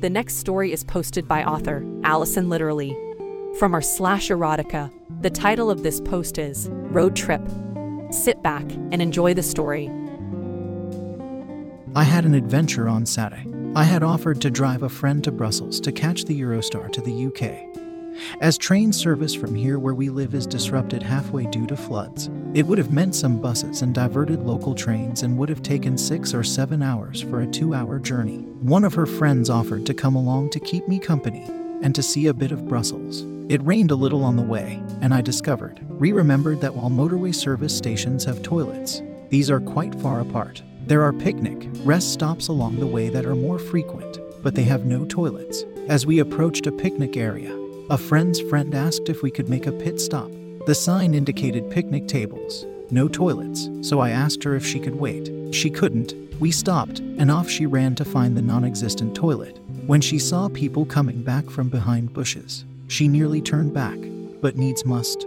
The next story is posted by author Allison Literally. From our slash erotica, the title of this post is Road Trip. Sit back and enjoy the story. I had an adventure on Saturday. I had offered to drive a friend to Brussels to catch the Eurostar to the UK. As train service from here where we live is disrupted halfway due to floods, it would have meant some buses and diverted local trains and would have taken six or seven hours for a two hour journey. One of her friends offered to come along to keep me company and to see a bit of Brussels. It rained a little on the way, and I discovered, re remembered that while motorway service stations have toilets, these are quite far apart. There are picnic, rest stops along the way that are more frequent, but they have no toilets. As we approached a picnic area, a friend's friend asked if we could make a pit stop. The sign indicated picnic tables, no toilets, so I asked her if she could wait. She couldn't. We stopped, and off she ran to find the non existent toilet. When she saw people coming back from behind bushes, she nearly turned back, but needs must.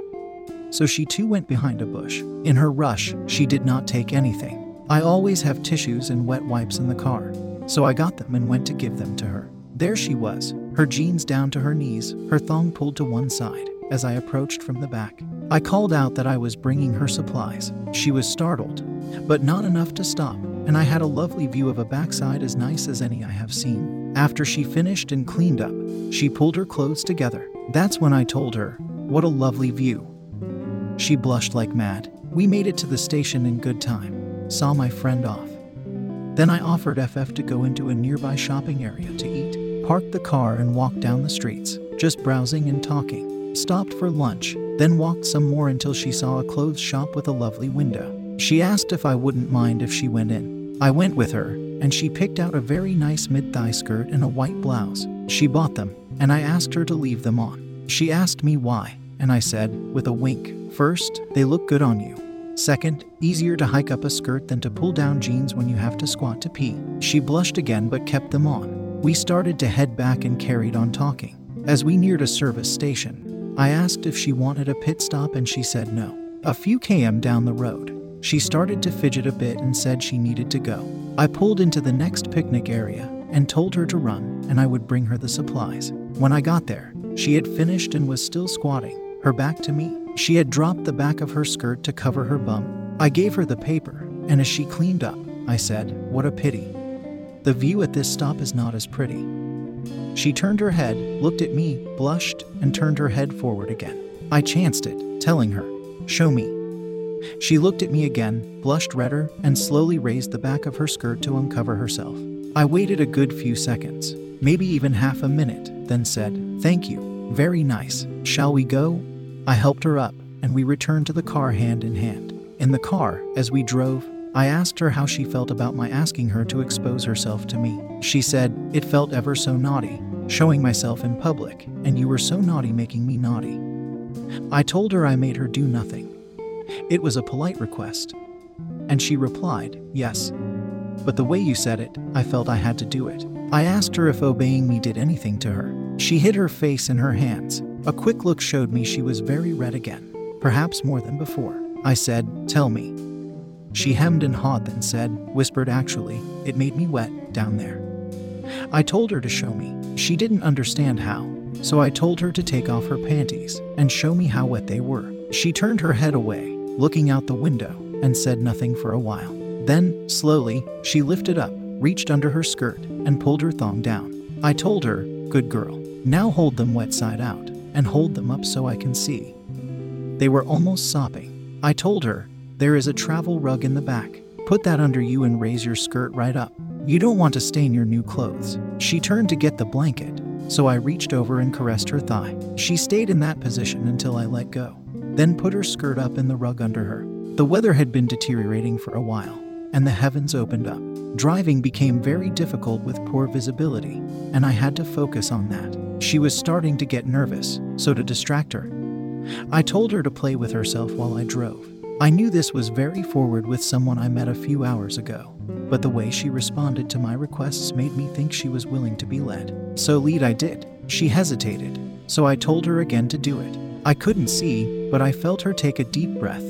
So she too went behind a bush. In her rush, she did not take anything. I always have tissues and wet wipes in the car, so I got them and went to give them to her. There she was, her jeans down to her knees, her thong pulled to one side, as I approached from the back. I called out that I was bringing her supplies. She was startled, but not enough to stop, and I had a lovely view of a backside as nice as any I have seen. After she finished and cleaned up, she pulled her clothes together. That's when I told her, What a lovely view. She blushed like mad. We made it to the station in good time, saw my friend off. Then I offered FF to go into a nearby shopping area to parked the car, and walked down the streets, just browsing and talking. Stopped for lunch, then walked some more until she saw a clothes shop with a lovely window. She asked if I wouldn't mind if she went in. I went with her, and she picked out a very nice mid thigh skirt and a white blouse. She bought them, and I asked her to leave them on. She asked me why, and I said, with a wink, First, they look good on you. Second, easier to hike up a skirt than to pull down jeans when you have to squat to pee. She blushed again but kept them on. We started to head back and carried on talking. As we neared a service station, I asked if she wanted a pit stop and she said no. A few km down the road, she started to fidget a bit and said she needed to go. I pulled into the next picnic area and told her to run and I would bring her the supplies. When I got there, she had finished and was still squatting, her back to me. She had dropped the back of her skirt to cover her bum. I gave her the paper, and as she cleaned up, I said, What a pity. The view at this stop is not as pretty. She turned her head, looked at me, blushed, and turned her head forward again. I chanced it, telling her, Show me. She looked at me again, blushed redder, and slowly raised the back of her skirt to uncover herself. I waited a good few seconds, maybe even half a minute, then said, Thank you. Very nice. Shall we go? I helped her up, and we returned to the car hand in hand. In the car, as we drove, I asked her how she felt about my asking her to expose herself to me. She said, It felt ever so naughty, showing myself in public, and you were so naughty making me naughty. I told her I made her do nothing. It was a polite request. And she replied, Yes. But the way you said it, I felt I had to do it. I asked her if obeying me did anything to her. She hid her face in her hands. A quick look showed me she was very red again, perhaps more than before. I said, Tell me. She hemmed and hawed, then said, whispered, Actually, it made me wet down there. I told her to show me. She didn't understand how, so I told her to take off her panties and show me how wet they were. She turned her head away, looking out the window, and said nothing for a while. Then, slowly, she lifted up, reached under her skirt, and pulled her thong down. I told her, Good girl. Now hold them wet side out. and hold them up so I can see. They were almost sopping. I told her, There is a travel rug in the back. Put that under you and raise your skirt right up. You don't want to stain your new clothes. She turned to get the blanket, so I reached over and caressed her thigh. She stayed in that position until I let go, then put her skirt up in the rug under her. The weather had been deteriorating for a while, and the heavens opened up. Driving became very difficult with poor visibility, and I had to focus on that. She was starting to get nervous, so to distract her, I told her to play with herself while I drove. I knew this was very forward with someone I met a few hours ago, but the way she responded to my requests made me think she was willing to be led. So, lead I did. She hesitated, so I told her again to do it. I couldn't see, but I felt her take a deep breath.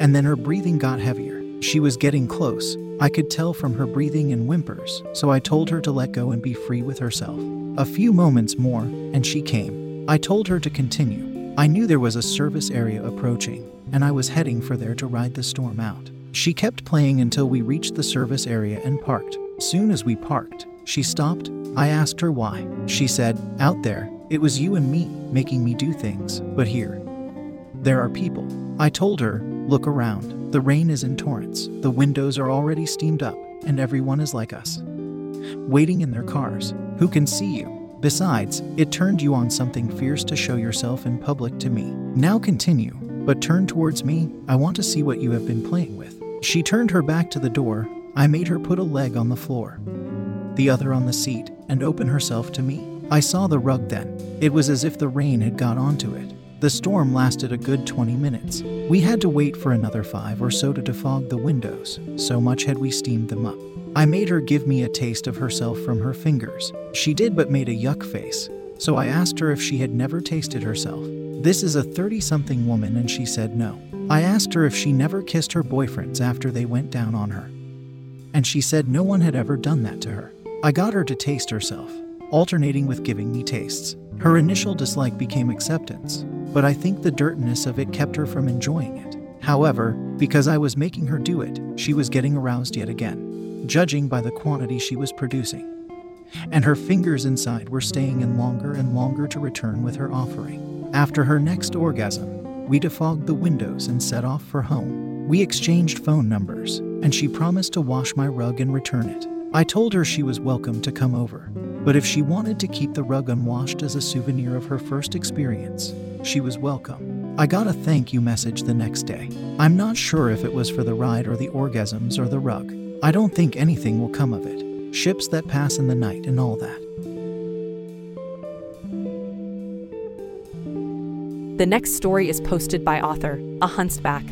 And then her breathing got heavier. She was getting close. I could tell from her breathing and whimpers, so I told her to let go and be free with herself. A few moments more, and she came. I told her to continue. I knew there was a service area approaching, and I was heading for there to ride the storm out. She kept playing until we reached the service area and parked. Soon as we parked, she stopped. I asked her why. She said, Out there, it was you and me making me do things, but here, there are people. I told her, Look around. The rain is in torrents. The windows are already steamed up, and everyone is like us. Waiting in their cars. Who can see you? Besides, it turned you on something fierce to show yourself in public to me. Now continue, but turn towards me. I want to see what you have been playing with. She turned her back to the door. I made her put a leg on the floor, the other on the seat, and open herself to me. I saw the rug then. It was as if the rain had got onto it. The storm lasted a good 20 minutes. We had to wait for another five or so to defog the windows, so much had we steamed them up. I made her give me a taste of herself from her fingers. She did but made a yuck face, so I asked her if she had never tasted herself. This is a 30 something woman, and she said no. I asked her if she never kissed her boyfriends after they went down on her. And she said no one had ever done that to her. I got her to taste herself, alternating with giving me tastes. Her initial dislike became acceptance, but I think the dirtiness of it kept her from enjoying it. However, because I was making her do it, she was getting aroused yet again judging by the quantity she was producing. And her fingers inside were staying in longer and longer to return with her offering. After her next orgasm, we defogged the windows and set off for home. We exchanged phone numbers, and she promised to wash my rug and return it. I told her she was welcome to come over, but if she wanted to keep the rug unwashed as a souvenir of her first experience, she was welcome. I got a thank you message the next day. I'm not sure if it was for the ride or the orgasms or the rug. I don't think anything will come of it. Ships that pass in the night and all that. The next story is posted by author A Huntsback.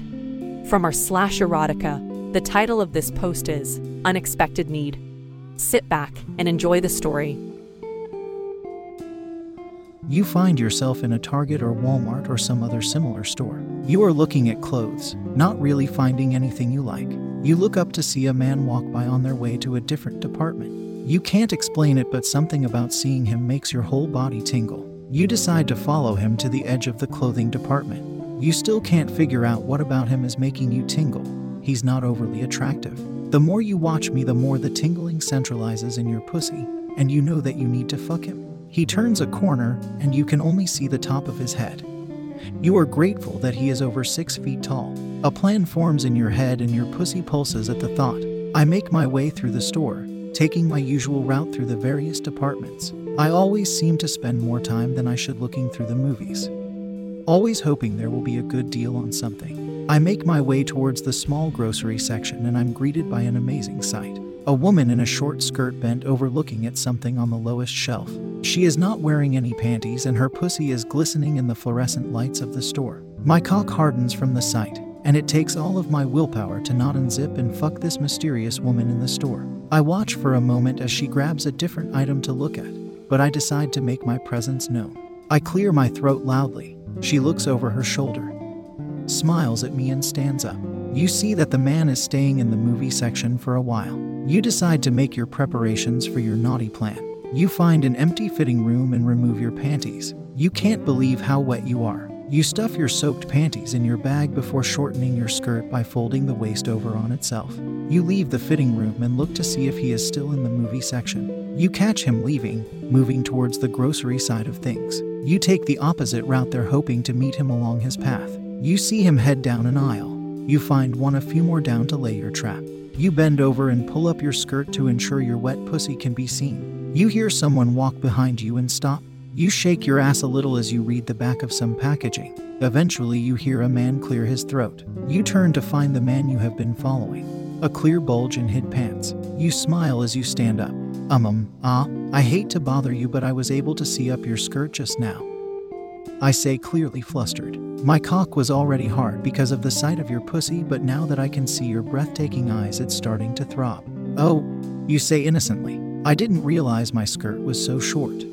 From our slash erotica, the title of this post is Unexpected Need. Sit back and enjoy the story. You find yourself in a Target or Walmart or some other similar store. You are looking at clothes, not really finding anything you like. You look up to see a man walk by on their way to a different department. You can't explain it, but something about seeing him makes your whole body tingle. You decide to follow him to the edge of the clothing department. You still can't figure out what about him is making you tingle. He's not overly attractive. The more you watch me, the more the tingling centralizes in your pussy, and you know that you need to fuck him. He turns a corner, and you can only see the top of his head. You are grateful that he is over six feet tall. A plan forms in your head and your pussy pulses at the thought. I make my way through the store, taking my usual route through the various departments. I always seem to spend more time than I should looking through the movies, always hoping there will be a good deal on something. I make my way towards the small grocery section and I'm greeted by an amazing sight. A woman in a short skirt bent over looking at something on the lowest shelf. She is not wearing any panties and her pussy is glistening in the fluorescent lights of the store. My cock hardens from the sight, and it takes all of my willpower to not unzip and fuck this mysterious woman in the store. I watch for a moment as she grabs a different item to look at, but I decide to make my presence known. I clear my throat loudly. She looks over her shoulder, smiles at me, and stands up. You see that the man is staying in the movie section for a while. You decide to make your preparations for your naughty plan. You find an empty fitting room and remove your panties. You can't believe how wet you are. You stuff your soaked panties in your bag before shortening your skirt by folding the waist over on itself. You leave the fitting room and look to see if he is still in the movie section. You catch him leaving, moving towards the grocery side of things. You take the opposite route there, hoping to meet him along his path. You see him head down an aisle. You find one a few more down to lay your trap. You bend over and pull up your skirt to ensure your wet pussy can be seen. You hear someone walk behind you and stop. You shake your ass a little as you read the back of some packaging. Eventually, you hear a man clear his throat. You turn to find the man you have been following. A clear bulge in his pants. You smile as you stand up. Um, um, ah, I hate to bother you, but I was able to see up your skirt just now. I say clearly flustered. My cock was already hard because of the sight of your pussy, but now that I can see your breathtaking eyes, it's starting to throb. Oh, you say innocently. I didn't realize my skirt was so short.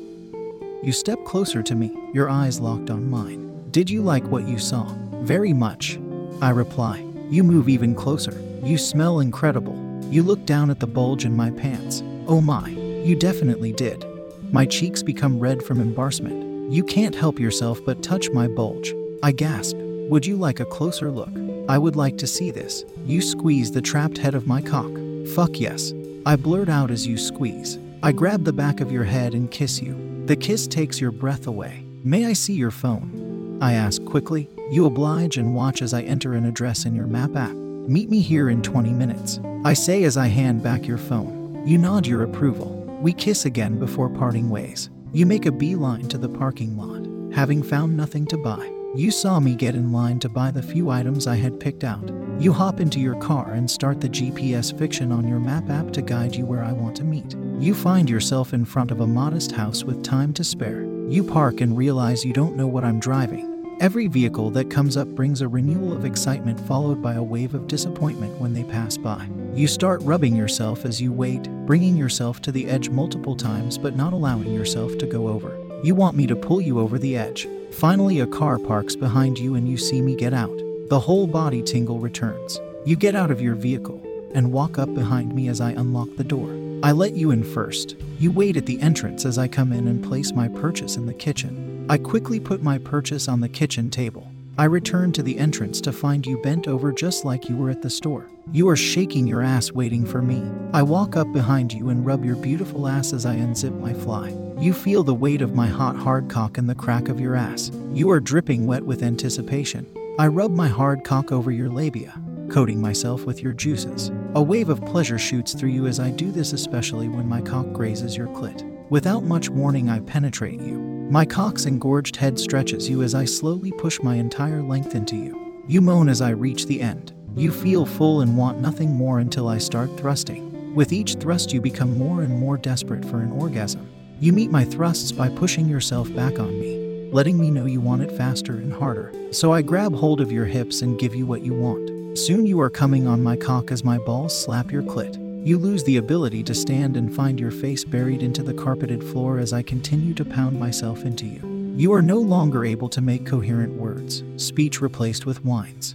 You step closer to me, your eyes locked on mine. Did you like what you saw? Very much. I reply. You move even closer. You smell incredible. You look down at the bulge in my pants. Oh my, you definitely did. My cheeks become red from embarrassment. You can't help yourself but touch my bulge. I gasp. Would you like a closer look? I would like to see this. You squeeze the trapped head of my cock. Fuck yes. I blurt out as you squeeze. I grab the back of your head and kiss you. The kiss takes your breath away. May I see your phone? I ask quickly. You oblige and watch as I enter an address in your map app. Meet me here in 20 minutes. I say as I hand back your phone. You nod your approval. We kiss again before parting ways. You make a beeline to the parking lot, having found nothing to buy. You saw me get in line to buy the few items I had picked out. You hop into your car and start the GPS fiction on your map app to guide you where I want to meet. You find yourself in front of a modest house with time to spare. You park and realize you don't know what I'm driving. Every vehicle that comes up brings a renewal of excitement followed by a wave of disappointment when they pass by. You start rubbing yourself as you wait, bringing yourself to the edge multiple times but not allowing yourself to go over. You want me to pull you over the edge. Finally, a car parks behind you and you see me get out. The whole body tingle returns. You get out of your vehicle and walk up behind me as I unlock the door. I let you in first. You wait at the entrance as I come in and place my purchase in the kitchen. I quickly put my purchase on the kitchen table. I return to the entrance to find you bent over just like you were at the store. You are shaking your ass waiting for me. I walk up behind you and rub your beautiful ass as I unzip my fly. You feel the weight of my hot hard cock in the crack of your ass. You are dripping wet with anticipation. I rub my hard cock over your labia, coating myself with your juices. A wave of pleasure shoots through you as I do this, especially when my cock grazes your clit. Without much warning, I penetrate you. My cock's engorged head stretches you as I slowly push my entire length into you. You moan as I reach the end. You feel full and want nothing more until I start thrusting. With each thrust, you become more and more desperate for an orgasm. You meet my thrusts by pushing yourself back on me, letting me know you want it faster and harder. So I grab hold of your hips and give you what you want. Soon you are coming on my cock as my balls slap your clit. You lose the ability to stand and find your face buried into the carpeted floor as I continue to pound myself into you. You are no longer able to make coherent words, speech replaced with whines,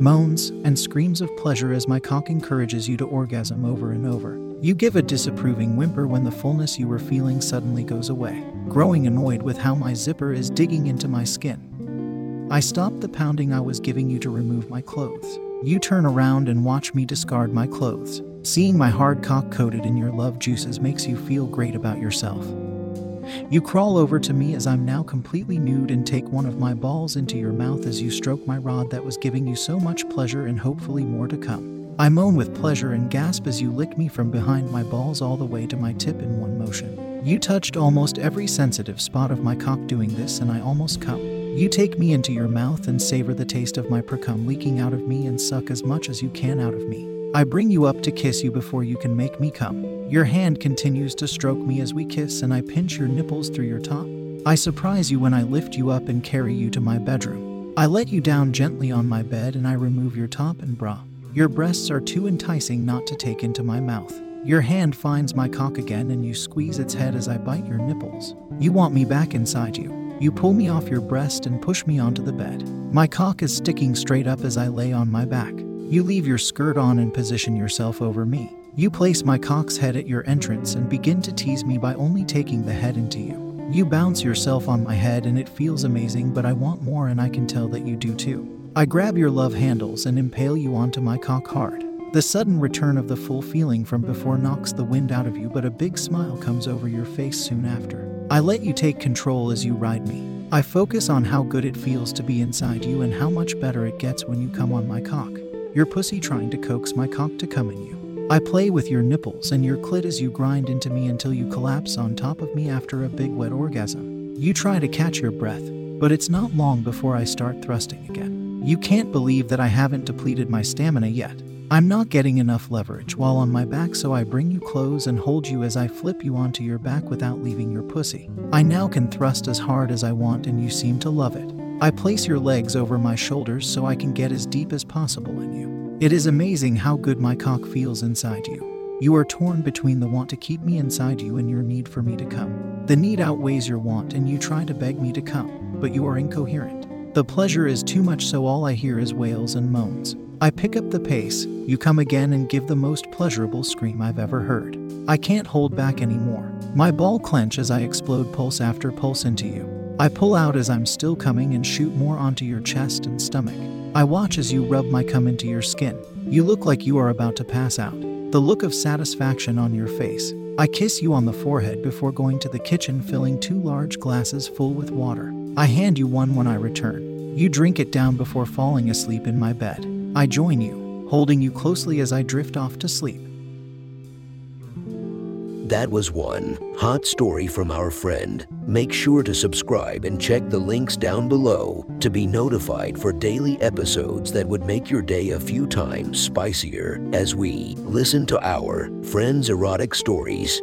moans, and screams of pleasure as my cock encourages you to orgasm over and over. You give a disapproving whimper when the fullness you were feeling suddenly goes away, growing annoyed with how my zipper is digging into my skin. I stop the pounding I was giving you to remove my clothes. You turn around and watch me discard my clothes. Seeing my hard cock coated in your love juices makes you feel great about yourself. You crawl over to me as I'm now completely nude and take one of my balls into your mouth as you stroke my rod that was giving you so much pleasure and hopefully more to come. I moan with pleasure and gasp as you lick me from behind my balls all the way to my tip in one motion. You touched almost every sensitive spot of my cock doing this, and I almost come. You take me into your mouth and savor the taste of my precum leaking out of me and suck as much as you can out of me. I bring you up to kiss you before you can make me come. Your hand continues to stroke me as we kiss, and I pinch your nipples through your top. I surprise you when I lift you up and carry you to my bedroom. I let you down gently on my bed and I remove your top and bra. Your breasts are too enticing not to take into my mouth. Your hand finds my cock again and you squeeze its head as I bite your nipples. You want me back inside you. You pull me off your breast and push me onto the bed. My cock is sticking straight up as I lay on my back. You leave your skirt on and position yourself over me. You place my cock's head at your entrance and begin to tease me by only taking the head into you. You bounce yourself on my head and it feels amazing, but I want more and I can tell that you do too. I grab your love handles and impale you onto my cock hard. The sudden return of the full feeling from before knocks the wind out of you, but a big smile comes over your face soon after. I let you take control as you ride me. I focus on how good it feels to be inside you and how much better it gets when you come on my cock. Your pussy trying to coax my cock to come in you. I play with your nipples and your clit as you grind into me until you collapse on top of me after a big wet orgasm. You try to catch your breath, but it's not long before I start thrusting again. You can't believe that I haven't depleted my stamina yet. I'm not getting enough leverage while on my back, so I bring you close and hold you as I flip you onto your back without leaving your pussy. I now can thrust as hard as I want, and you seem to love it. I place your legs over my shoulders so I can get as deep as possible in you. It is amazing how good my cock feels inside you. You are torn between the want to keep me inside you and your need for me to come. The need outweighs your want, and you try to beg me to come, but you are incoherent. The pleasure is too much, so all I hear is wails and moans. I pick up the pace, you come again and give the most pleasurable scream I've ever heard. I can't hold back anymore. My ball clench as I explode pulse after pulse into you. I pull out as I'm still coming and shoot more onto your chest and stomach. I watch as you rub my cum into your skin. You look like you are about to pass out. The look of satisfaction on your face. I kiss you on the forehead before going to the kitchen, filling two large glasses full with water. I hand you one when I return. You drink it down before falling asleep in my bed. I join you, holding you closely as I drift off to sleep. That was one hot story from our friend. Make sure to subscribe and check the links down below to be notified for daily episodes that would make your day a few times spicier as we listen to our friends' erotic stories.